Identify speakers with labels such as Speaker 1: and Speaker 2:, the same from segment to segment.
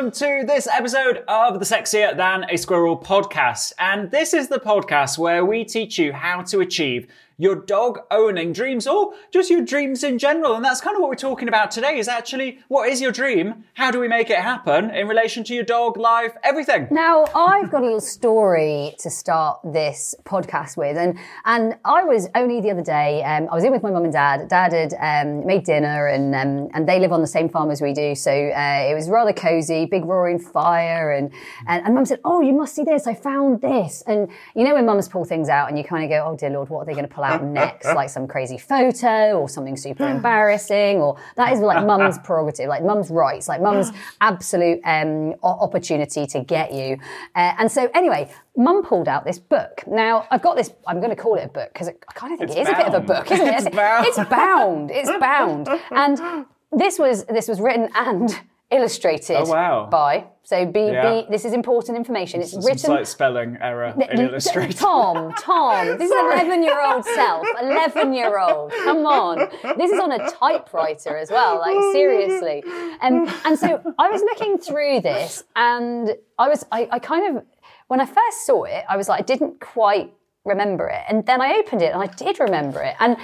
Speaker 1: Welcome to this episode of the Sexier Than a Squirrel podcast. And this is the podcast where we teach you how to achieve your dog owning dreams or just your dreams in general. And that's kind of what we're talking about today is actually what is your dream? How do we make it happen in relation to your dog, life, everything?
Speaker 2: Now, I've got a little story to start this podcast with. And and I was only the other day, um, I was in with my mum and dad. Dad had um, made dinner and um, and they live on the same farm as we do. So uh, it was rather cozy, big roaring fire. And, and, and mum said, Oh, you must see this. I found this. And you know, when mums pull things out and you kind of go, Oh, dear Lord, what are they going to pull out? Out next, like some crazy photo or something super embarrassing, or that is like mum's prerogative, like mum's rights, like mum's absolute um, opportunity to get you. Uh, and so, anyway, mum pulled out this book. Now, I've got this, I'm going to call it a book because I kind of think
Speaker 1: It's
Speaker 2: it is a bit of a book, isn't it?
Speaker 1: It's bound.
Speaker 2: It's bound. It's bound. And this was this was written and illustrated
Speaker 1: Oh, wow.
Speaker 2: by so be,
Speaker 1: Yeah.
Speaker 2: be this is important information it's
Speaker 1: Some
Speaker 2: written
Speaker 1: slight spelling error in
Speaker 2: N-
Speaker 1: Illustrator.
Speaker 2: Tom, Tom, this is an 11 year old self, 11 year old. Come on. This is on a typewriter as well, like seriously. Um, and so I was looking through this and I was, I, I kind of, when I first saw it, I was like, I didn't quite remember it. And then I opened it and I did remember it. And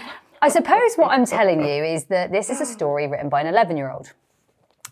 Speaker 2: I suppose what I'm telling you is that this is a story written by an 11 year old.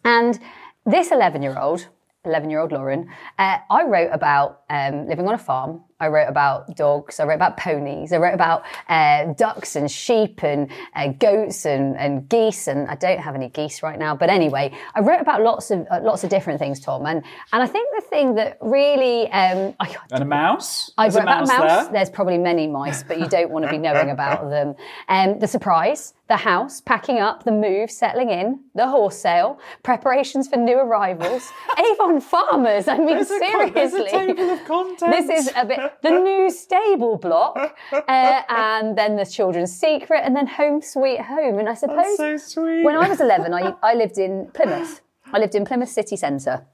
Speaker 2: And this 11 year old, 11 year old Lauren, uh, I wrote about um, living on a farm. I wrote about dogs. I wrote about ponies. I wrote about uh, ducks and sheep and uh, goats and, and geese. And I don't have any geese right now, but anyway, I wrote about lots of uh, lots of different things, Tom. And and I think the thing that really um, I,
Speaker 1: And a mouse?
Speaker 2: I
Speaker 1: There's
Speaker 2: wrote about a mouse.
Speaker 1: there.
Speaker 2: There's probably many mice, but you don't want to be knowing about them. Um, the surprise, the house, packing up, the move, settling in, the horse sale, preparations for new arrivals, Avon farmers. I mean,
Speaker 1: There's a con- there's a
Speaker 2: seriously.
Speaker 1: table of contents.
Speaker 2: This is a bit the new stable block, uh, and then the children's secret, and then home sweet home. And I suppose
Speaker 1: so
Speaker 2: when I was 11, I, I lived in Plymouth. I lived in Plymouth city centre.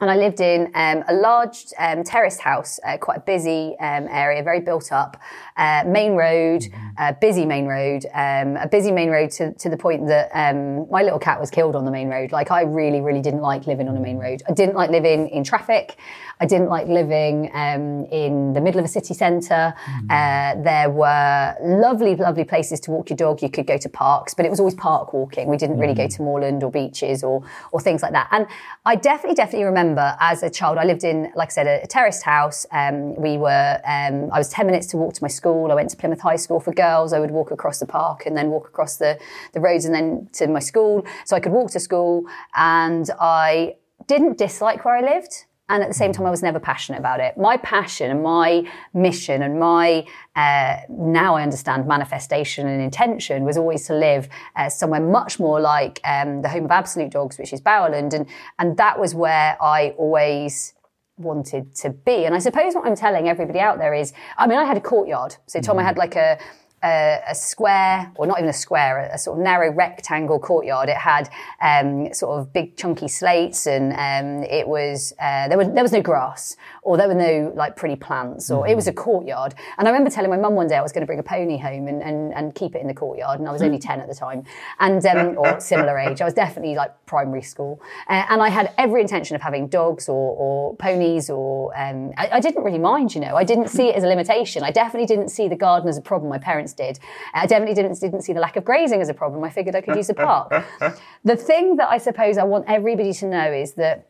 Speaker 2: And I lived in um, a large um, terraced house, uh, quite a busy um, area, very built up, uh, main road, uh, busy main road, um, a busy main road to, to the point that um, my little cat was killed on the main road. Like I really, really didn't like living on a main road. I didn't like living in traffic. I didn't like living um, in the middle of a city centre. Uh, there were lovely, lovely places to walk your dog. You could go to parks, but it was always park walking. We didn't really go to moorland or beaches or or things like that. And I definitely, definitely remember as a child, I lived in, like I said, a, a terraced house. Um, we were, um, I was ten minutes to walk to my school. I went to Plymouth High School for girls. I would walk across the park and then walk across the the roads and then to my school. So I could walk to school, and I didn't dislike where I lived. And at the same time, I was never passionate about it. My passion and my mission and my, uh, now I understand, manifestation and intention was always to live uh, somewhere much more like um, the home of absolute dogs, which is Bowerland. And, and that was where I always wanted to be. And I suppose what I'm telling everybody out there is, I mean, I had a courtyard. So Tom, I had like a, a, a square, or not even a square, a, a sort of narrow rectangle courtyard. It had um, sort of big chunky slates, and um, it was uh, there was there was no grass, or there were no like pretty plants, or it was a courtyard. And I remember telling my mum one day I was going to bring a pony home and, and, and keep it in the courtyard, and I was only ten at the time, and um, or similar age. I was definitely like primary school, uh, and I had every intention of having dogs or, or ponies, or um, I, I didn't really mind. You know, I didn't see it as a limitation. I definitely didn't see the garden as a problem. My parents did. Uh, I definitely didn't didn't see the lack of grazing as a problem. I figured I could use a park. the thing that I suppose I want everybody to know is that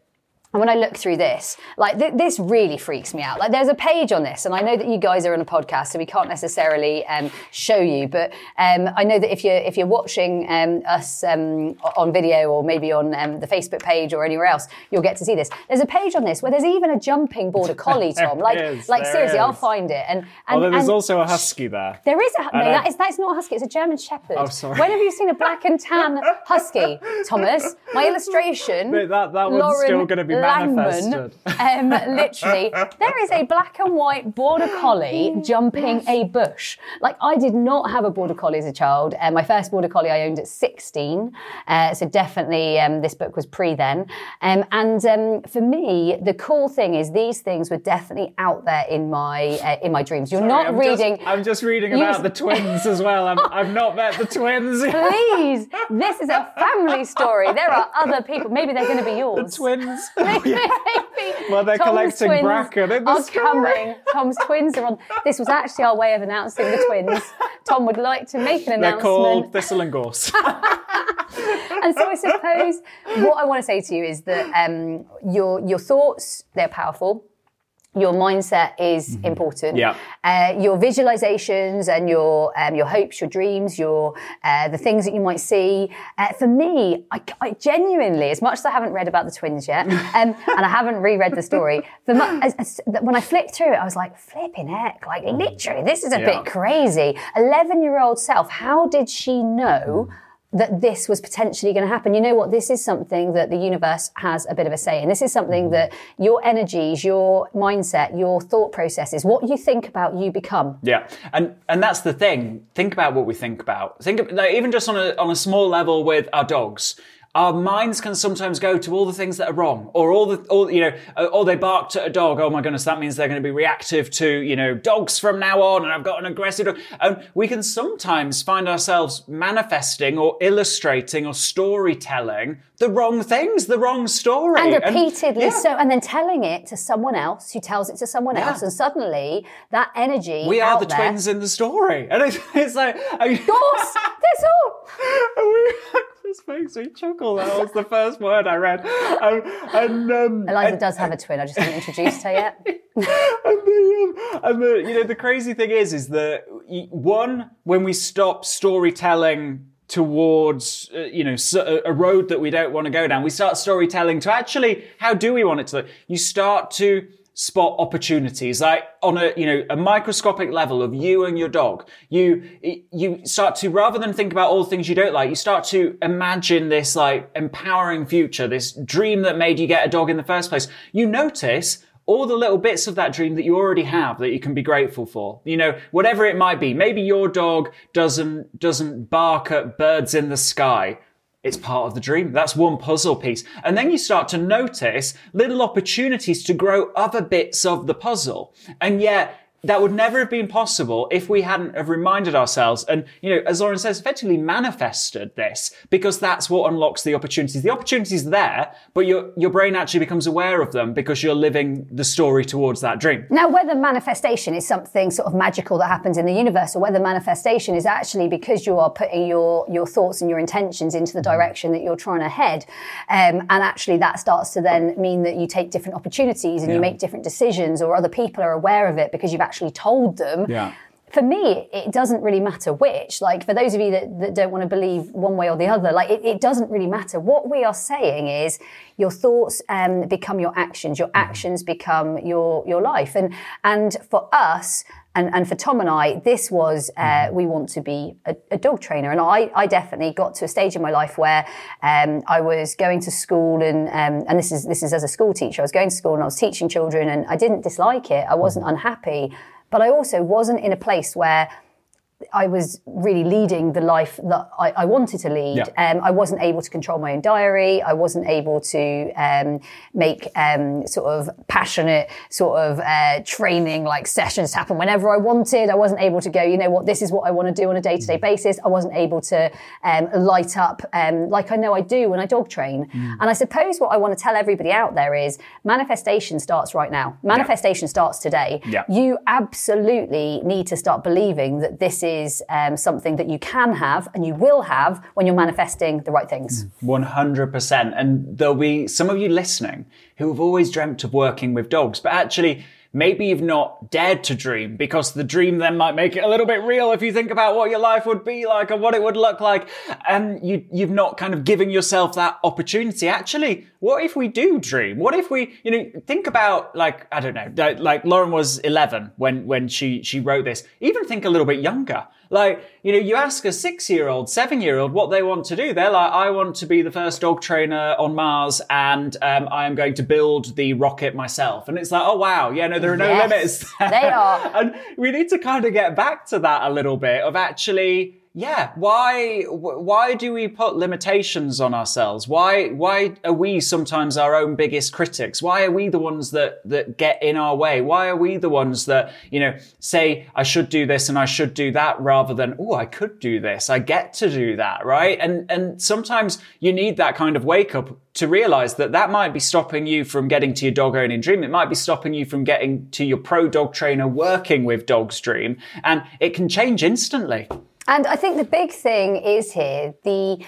Speaker 2: And when I look through this, like th- this really freaks me out. Like there's a page on this, and I know that you guys are on a podcast, so we can't necessarily um, show you. But um, I know that if you're if you're watching um, us um, on video or maybe on um, the Facebook page or anywhere else, you'll get to see this. There's a page on this where there's even a jumping border collie, Tom. Like
Speaker 1: is,
Speaker 2: like seriously, I'll find it. And and,
Speaker 1: Although there's
Speaker 2: and
Speaker 1: also a husky there.
Speaker 2: there is a no. That is that's not a husky. It's a German Shepherd.
Speaker 1: Oh, sorry.
Speaker 2: When have you seen a black and tan husky, Thomas? My illustration.
Speaker 1: But that- that one's
Speaker 2: Lauren
Speaker 1: still gonna be
Speaker 2: Langman. Um, literally, there is a black and white border collie jumping a bush. Like I did not have a border collie as a child. Uh, my first border collie I owned at 16. Uh, so definitely, um, this book was pre then. Um, and um, for me, the cool thing is these things were definitely out there in my uh, in my dreams. You're not
Speaker 1: I'm
Speaker 2: reading.
Speaker 1: Just, I'm just reading
Speaker 2: You-
Speaker 1: about the twins as well. I'm, I've not met the twins.
Speaker 2: Please, this is a family story. There are other people. Maybe they're going to be yours.
Speaker 1: the
Speaker 2: yours.
Speaker 1: twins.
Speaker 2: Maybe
Speaker 1: Well, they're
Speaker 2: Tom's
Speaker 1: collecting
Speaker 2: twins
Speaker 1: bracken in the story.
Speaker 2: coming. Tom's twins are on. This was actually our way of announcing the twins. Tom would like to make an
Speaker 1: They're
Speaker 2: announcement.
Speaker 1: called Thistle and Gorse.
Speaker 2: And so I suppose what I want to say to you is that um, your your thoughts they're powerful. Your mindset is important.
Speaker 1: Yeah.
Speaker 2: Uh, your visualizations and your um, your hopes, your dreams, your uh, the things that you might see. Uh, for me, I, I genuinely, as much as I haven't read about the twins yet, um, and I haven't reread the story, as, as, when I flicked through it, I was like, flipping heck, like literally, this is a
Speaker 1: Yeah.
Speaker 2: bit crazy. Eleven year old self, how did she know? That this was potentially going to happen. You know what? This is something that the universe has a bit of a say in. This is something mm-hmm. that your energies, your mindset, your thought processes, what you think about, you become.
Speaker 1: Yeah, and and that's the thing. Think about what we think about. Think of, like, even just on a on a small level with our dogs. Our minds can sometimes go to all the things that are wrong, or all the, all you know, uh, or they barked at a dog. Oh my goodness, that means they're going to be reactive to you know dogs from now on, and I've got an aggressive dog. And we can sometimes find ourselves manifesting or illustrating or storytelling the wrong things, the wrong story,
Speaker 2: And repeatedly
Speaker 1: yeah.
Speaker 2: so, and then telling it to someone else who tells it to someone
Speaker 1: Yeah.
Speaker 2: else, and suddenly that energy.
Speaker 1: We are the
Speaker 2: there,
Speaker 1: twins in the story, and it's, it's like. I mean,
Speaker 2: Gorse, this all.
Speaker 1: This makes me chuckle. That was the first word I read. Um, and, um,
Speaker 2: Eliza
Speaker 1: and,
Speaker 2: does have a twin. I just haven't introduced her yet.
Speaker 1: and the, um, and the, you know, the crazy thing is, is that one, when we stop storytelling towards, uh, you know, a road that we don't want to go down, we start storytelling to actually, how do we want it to look? You start to spot opportunities. Like on a you know a microscopic level of you and your dog you you start to rather than think about all the things you don't like you start to imagine this like empowering future this dream that made you get a dog in the first place. You notice all the little bits of that dream that you already have that you can be grateful for. You know whatever it might be. Maybe your dog doesn't doesn't bark at birds in the sky it's part of the dream. That's one puzzle piece. And then you start to notice little opportunities to grow other bits of the puzzle. And yet, that would never have been possible if we hadn't have reminded ourselves and, you know, as Lauren says, effectively manifested this because that's what unlocks the opportunities. The opportunities there, but your, your brain actually becomes aware of them because you're living the story towards that dream.
Speaker 2: Now, whether manifestation is something sort of magical that happens in the universe, or whether manifestation is actually because you are putting your your thoughts and your intentions into the direction that you're trying to head, um, and actually that starts to then mean that you take different opportunities and you make different decisions, or other people are aware of it because you've actually told them.
Speaker 1: Yeah.
Speaker 2: For me, it doesn't really matter which. Like, for those of you that, that don't want to believe one way or the other, like, it, it doesn't really matter. What we are saying is your thoughts um, become your actions, your actions become your, your life. And, and for us, and, and for Tom and I, this was, uh, we want to be a, a dog trainer. And I, I definitely got to a stage in my life where um, I was going to school and, um, and this is, this is as a school teacher, I was going to school and I was teaching children and I didn't dislike it. I wasn't unhappy, but I also wasn't in a place where I was really leading the life that I, I wanted to lead.
Speaker 1: Yeah.
Speaker 2: Um, I wasn't able to control my own diary. I wasn't able to um, make um, sort of passionate sort of uh, training like sessions happen whenever I wanted. I wasn't able to go, you know what, this is what I want to do on a day to day basis. I wasn't able to um, light up um, like I know I do when I dog train. And I suppose what I want to tell everybody out there is manifestation starts right now. Manifestation starts today.
Speaker 1: Yeah.
Speaker 2: You absolutely need to start believing that this is is um, something that you can have and you will have when you're manifesting the right things.
Speaker 1: 100%. And there'll be some of you listening who have always dreamt of working with dogs, but actually, maybe you've not dared to dream because the dream then might make it a little bit real if you think about what your life would be like and what it would look like. And you, you've not kind of given yourself that opportunity. Actually, what if we do dream? What if we, you know, think about like, I don't know, like Lauren was 11 when, when she, she wrote this. Even think a little bit younger. Like, you know, you ask a six year old, seven year old what they want to do. They're like, I want to be the first dog trainer on Mars and um, I am going to build the rocket myself. And it's like, oh, wow. Yeah, no, there are no
Speaker 2: Yes,
Speaker 1: limits.
Speaker 2: they are.
Speaker 1: and we need to kind of get back to that a little bit of actually, yeah, why why do we put limitations on ourselves? Why why are we sometimes our own biggest critics? Why are we the ones that that get in our way? Why are we the ones that, you know, say I should do this and I should do that rather than, oh, I could do this. I get to do that, right? And and sometimes you need that kind of wake up to realize that that might be stopping you from getting to your dog owning dream. It might be stopping you from getting to your pro dog trainer working with Dog's Dream. And it can change instantly.
Speaker 2: And I think the big thing is here the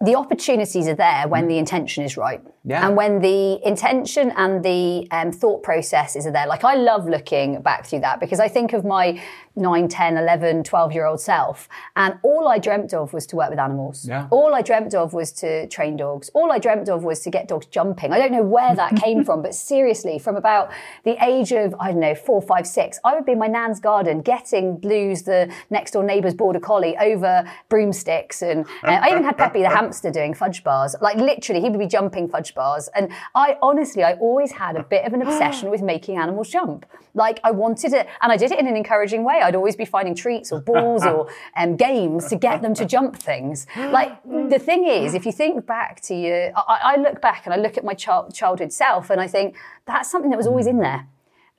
Speaker 2: the opportunities are there when the intention is right.
Speaker 1: Yeah.
Speaker 2: And when the intention and the um, thought processes are there. Like, I love looking back through that because I think of my 9, 10, 11, 12 year old self. And all I dreamt of was to work with animals.
Speaker 1: Yeah.
Speaker 2: All I dreamt of was to train dogs. All I dreamt of was to get dogs jumping. I don't know where that came from, but seriously, from about the age of, I don't know, four, five, six, I would be in my nan's garden getting Blues, the next door neighbour's border collie, over broomsticks. And uh, I even had Peppy the hamster doing fudge bars. Like literally, he would be jumping fudge bars. And I honestly, I always had a bit of an obsession with making animals jump. Like I wanted it, and I did it in an encouraging way. I'd always be finding treats or balls or um, games to get them to jump things. Like the thing is, if you think back to your, I, I look back and I look at my child, childhood self, and I think that's something that was always in there.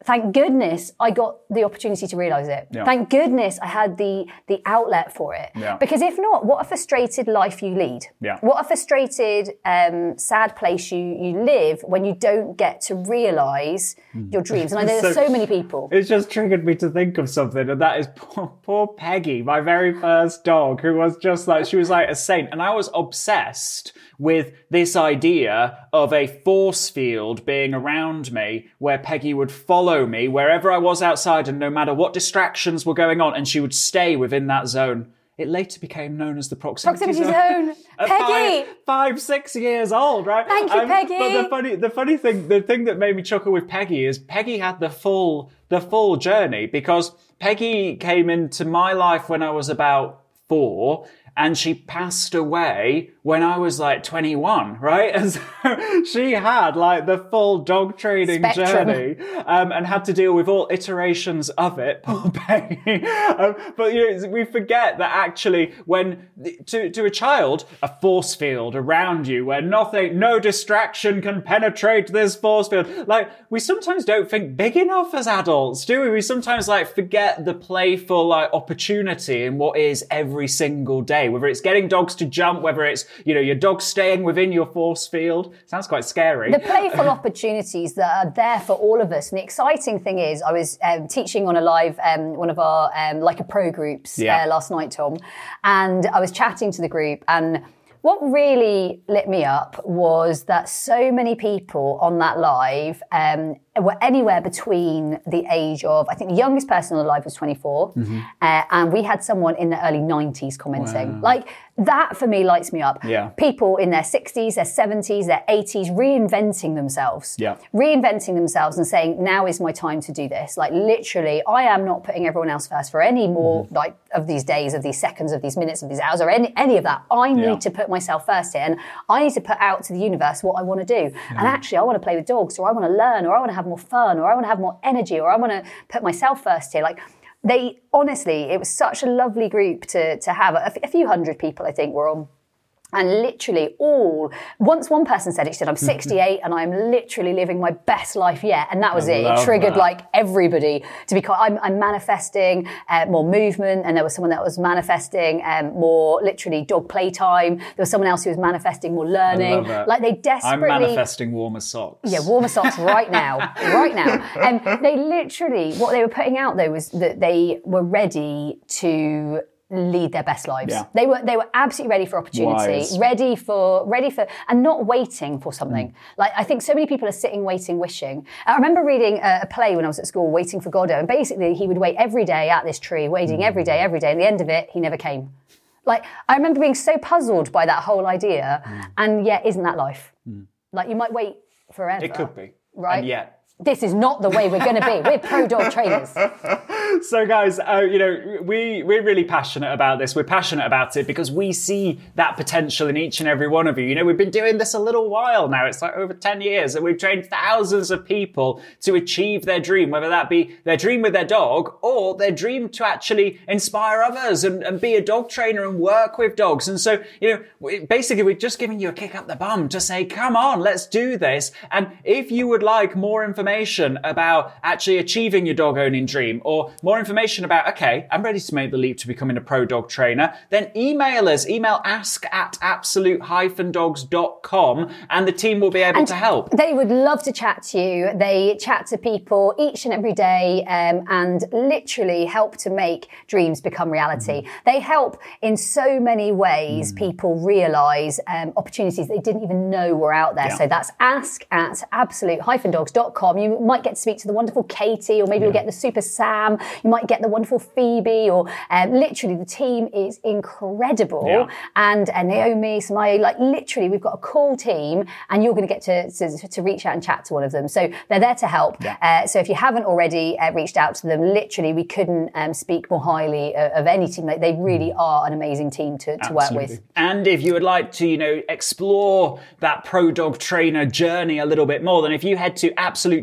Speaker 2: Thank goodness I got the opportunity to realise it.
Speaker 1: Yeah.
Speaker 2: Thank goodness I had the the outlet for it.
Speaker 1: Yeah.
Speaker 2: Because if not, what a frustrated life you lead.
Speaker 1: Yeah.
Speaker 2: What a frustrated, um, sad place you you live when you don't get to realise your dreams. And I know there's
Speaker 1: So-
Speaker 2: so many people.
Speaker 1: It's just triggered me to think of something, and that is poor, poor Peggy, my very first dog, who was just like, she was like a saint. And I was obsessed with this idea of a force field being around me where Peggy would follow me wherever I was outside, and no matter what distractions were going on, and she would stay within that zone. It later became known as the proximity,
Speaker 2: Proximity zone.
Speaker 1: At
Speaker 2: Peggy!
Speaker 1: Five, five, six years old, right?
Speaker 2: Thank you, Peggy.
Speaker 1: But the funny, the funny thing, the thing that made me chuckle with Peggy is Peggy had the full, the full journey because Peggy came into my life when I was about four. And she passed away when I was like 21, right? And so she had like the full dog training
Speaker 2: Spectrum.
Speaker 1: journey um, and had to deal with all iterations of it. Poor Peggy. um, but you know, we forget that actually, when to to a child, a force field around you where nothing, no distraction can penetrate this force field. Like we sometimes don't think big enough as adults, do we? We sometimes like forget the playful like opportunity in what is every single day. Whether it's getting dogs to jump, whether it's you know your dog staying within your force field. Sounds quite scary.
Speaker 2: the playful opportunities that are there for all of us. And the exciting thing is, I was um, teaching on a live um, one of our um, like a pro groups
Speaker 1: Yeah.
Speaker 2: uh, last night, Tom, and I was chatting to the group and. What really lit me up was that so many people on that live um, were anywhere between the age of, I think the youngest person on the live was 24,
Speaker 1: Mm-hmm.
Speaker 2: uh, and we had someone in the early 90s commenting. Like, that for me lights me up.
Speaker 1: Yeah.
Speaker 2: People in their 60s, their 70s, their 80s reinventing themselves.
Speaker 1: Yeah.
Speaker 2: Reinventing themselves and saying, now is my time to do this. Like literally, I am not putting everyone else first for any more
Speaker 1: Mm-hmm.
Speaker 2: like of these days, of these seconds, of these minutes, of these hours, or any, any of that. I need
Speaker 1: Yeah.
Speaker 2: to put myself first here and I need to put out to the universe what I want to do. And actually, I want to play with dogs or I want to learn or I want to have more fun or I want to have more energy or I want to put myself first here. Like they honestly, it was such a lovely group to, to have. A, f- a few hundred people, I think, were on And literally all, once one person said it, she said, I'm 68 and I'm literally living my best life yet. And that was
Speaker 1: I
Speaker 2: it. It triggered
Speaker 1: that.
Speaker 2: like everybody to be, quite- I'm, I'm manifesting uh, more movement. And there was someone that was manifesting um, more literally dog playtime. There was someone else who was manifesting more learning. Like they desperately.
Speaker 1: I'm manifesting warmer socks.
Speaker 2: Yeah, warmer socks right now, right now. And they literally, what they were putting out though was that they were ready to lead their best lives.
Speaker 1: Yeah.
Speaker 2: They were they were absolutely ready for opportunity,
Speaker 1: Wise.
Speaker 2: ready for ready for and not waiting for something.
Speaker 1: Mm.
Speaker 2: Like I think so many people are sitting, waiting, wishing. I remember reading a, a play when I was at school, waiting for Godot, and basically he would wait every day at this tree, waiting every day, every day. And the end of it, he never came. Like I remember being so puzzled by that whole idea,
Speaker 1: Mm.
Speaker 2: and yet isn't that life? Like you might wait forever.
Speaker 1: It could be.
Speaker 2: Right.
Speaker 1: And yet.
Speaker 2: This is not the way we're going to be. We're pro dog trainers.
Speaker 1: So, guys, uh, you know, we we're really passionate about this. We're passionate about it because we see that potential in each and every one of you. You know, we've been doing this a little while now. It's like over ten years, and we've trained thousands of people to achieve their dream, whether that be their dream with their dog or their dream to actually inspire others and, and be a dog trainer and work with dogs. And so, you know, basically, we're just giving you a kick up the bum to say, come on, let's do this. And if you would like more information about actually achieving your dog owning dream or more information about, okay, I'm ready to make the leap to becoming a pro dog trainer, then email us, email ask at absolute-dogs.com and the team will be able to help.
Speaker 2: They would love to chat to you. They chat to people each and every day um, and literally help to make dreams become reality.
Speaker 1: Mm-hmm.
Speaker 2: They help in so many
Speaker 1: Mm.
Speaker 2: ways people realize um, opportunities they didn't even know were out there.
Speaker 1: Yeah.
Speaker 2: So that's ask at absolute-dogs.com. You might get to speak to the wonderful Katie, or maybe you'll get the super Sam. You might get the wonderful Phoebe, or um, literally the team is incredible.
Speaker 1: Yeah.
Speaker 2: And uh, Naomi, Samaya, like literally, we've got a cool team, and you're going to get to, to to reach out and chat to one of them. So they're there to help.
Speaker 1: Yeah.
Speaker 2: Uh, so if you haven't already uh, reached out to them, literally, we couldn't um, speak more highly of, of any team. Like they really are an amazing team to, to work with.
Speaker 1: And if you would like to, you know, explore that pro dog trainer journey a little bit more, then if you head to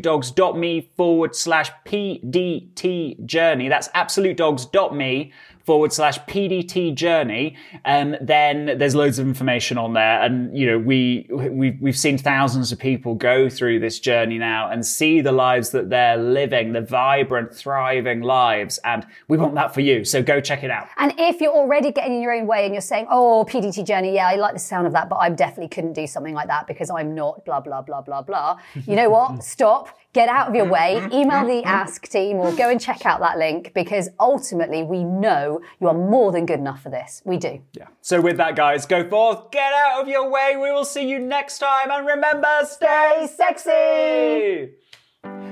Speaker 1: absolutedogs.me forward slash PDT journey, that's absolutedogs.me forward slash PDT journey, um, then there's loads of information on there. And, you know, we, we've, we've seen thousands of people go through this journey now and see the lives that they're living, the vibrant, thriving lives. And we want that for you. So go check it out.
Speaker 2: And if you're already getting in your own way and you're saying, oh, PDT journey, yeah, I like the sound of that, but I definitely couldn't do something like that because I'm not blah, blah, blah, blah, blah. You know what? Stop. Get out of your way, mm-hmm. email the mm-hmm. Ask team or go and check out that link because ultimately we know you are more than good enough for this. We do.
Speaker 1: Yeah. So with that, guys, go forth, get out of your way. We will see you next time, and remember, stay sexy.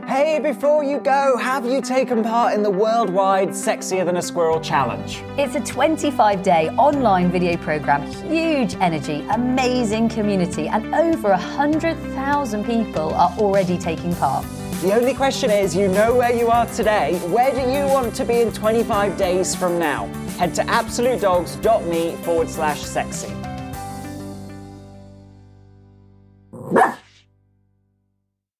Speaker 1: Hey, before you go, have you taken part in the worldwide Sexier Than a Squirrel challenge?
Speaker 2: It's a 25 day online video program, huge energy, amazing community, and over 100,000 people are already taking part.
Speaker 1: The only question is, you know where you are today. Where do you want to be in 25 days from now? Head to absolutedogs.me forward slash sexy.